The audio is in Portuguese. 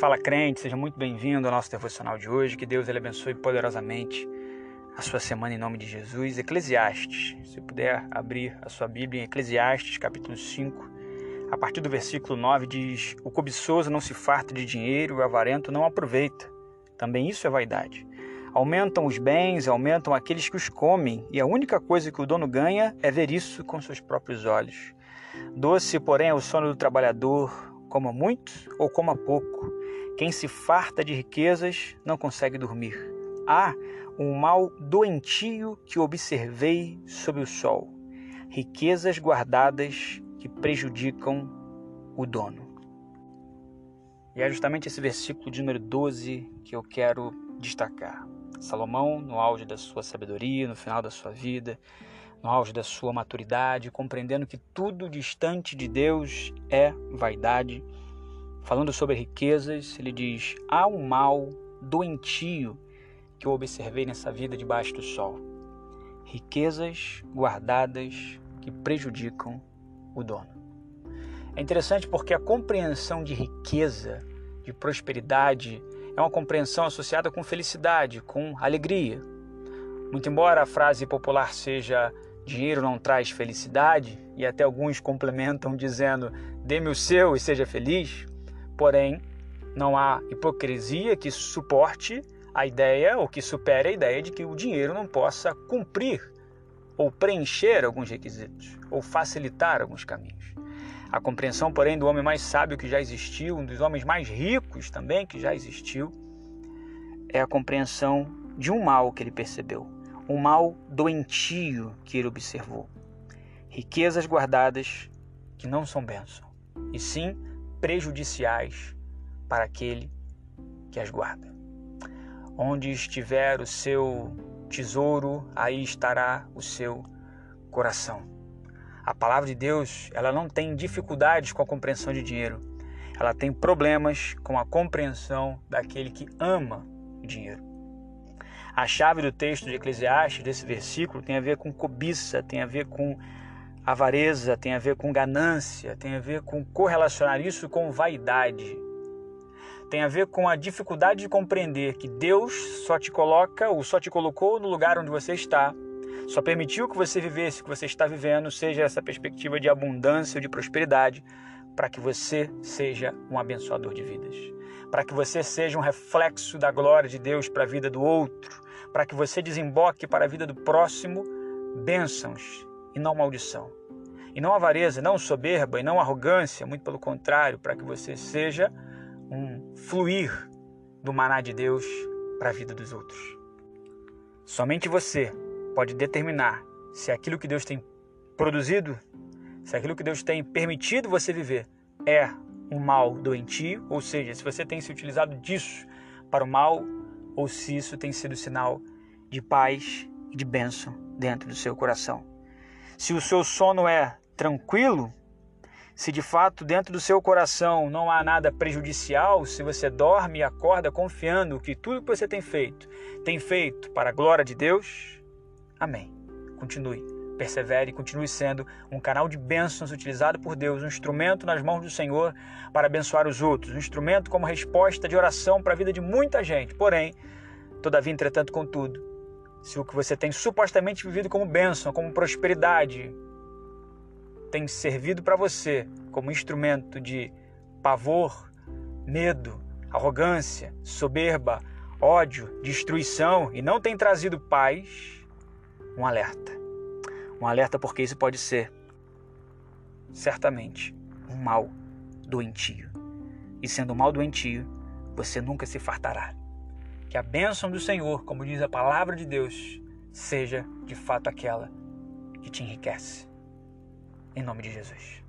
Fala crente, seja muito bem-vindo ao nosso devocional de hoje. Que Deus ele abençoe poderosamente a sua semana em nome de Jesus. Eclesiastes, se puder abrir a sua Bíblia em Eclesiastes, capítulo 5, a partir do versículo 9 diz: O cobiçoso não se farta de dinheiro, o avarento não aproveita. Também isso é vaidade. Aumentam os bens, aumentam aqueles que os comem, e a única coisa que o dono ganha é ver isso com seus próprios olhos. Doce, porém, é o sono do trabalhador, coma muito ou coma pouco. Quem se farta de riquezas não consegue dormir. Há um mal doentio que observei sob o sol, riquezas guardadas que prejudicam o dono. E é justamente esse versículo de número 12 que eu quero destacar. Salomão, no auge da sua sabedoria, no final da sua vida, no auge da sua maturidade, compreendendo que tudo distante de Deus é vaidade. Falando sobre riquezas, ele diz: há um mal doentio que eu observei nessa vida debaixo do sol. Riquezas guardadas que prejudicam o dono. É interessante porque a compreensão de riqueza, de prosperidade, é uma compreensão associada com felicidade, com alegria. Muito embora a frase popular seja Dinheiro não traz felicidade, e até alguns complementam dizendo: dê-me o seu e seja feliz. Porém, não há hipocrisia que suporte a ideia ou que supere a ideia de que o dinheiro não possa cumprir ou preencher alguns requisitos ou facilitar alguns caminhos. A compreensão, porém, do homem mais sábio que já existiu, um dos homens mais ricos também que já existiu, é a compreensão de um mal que ele percebeu um mal doentio que ele observou. Riquezas guardadas que não são bênção, e sim prejudiciais para aquele que as guarda. Onde estiver o seu tesouro, aí estará o seu coração. A palavra de Deus, ela não tem dificuldades com a compreensão de dinheiro. Ela tem problemas com a compreensão daquele que ama o dinheiro. A chave do texto de Eclesiastes, desse versículo, tem a ver com cobiça, tem a ver com avareza, tem a ver com ganância, tem a ver com correlacionar isso com vaidade. Tem a ver com a dificuldade de compreender que Deus só te coloca ou só te colocou no lugar onde você está, só permitiu que você vivesse o que você está vivendo, seja essa perspectiva de abundância ou de prosperidade, para que você seja um abençoador de vidas, para que você seja um reflexo da glória de Deus para a vida do outro, para que você desemboque para a vida do próximo bênçãos e não maldição. E não avareza, não soberba e não arrogância, muito pelo contrário, para que você seja um fluir do maná de Deus para a vida dos outros. Somente você pode determinar se aquilo que Deus tem produzido, se aquilo que Deus tem permitido você viver é um mal doentio, ou seja, se você tem se utilizado disso para o mal ou se isso tem sido sinal de paz e de bênção dentro do seu coração. Se o seu sono é tranquilo, se de fato dentro do seu coração não há nada prejudicial, se você dorme e acorda confiando que tudo que você tem feito tem feito para a glória de Deus, amém. Continue persevere continue sendo um canal de bênçãos utilizado por Deus, um instrumento nas mãos do Senhor para abençoar os outros, um instrumento como resposta de oração para a vida de muita gente. Porém, todavia, entretanto, contudo, se o que você tem supostamente vivido como bênção, como prosperidade, tem servido para você como instrumento de pavor, medo, arrogância, soberba, ódio, destruição e não tem trazido paz, um alerta um alerta porque isso pode ser, certamente, um mal doentio. E sendo um mal doentio, você nunca se fartará. Que a bênção do Senhor, como diz a palavra de Deus, seja de fato aquela que te enriquece. Em nome de Jesus.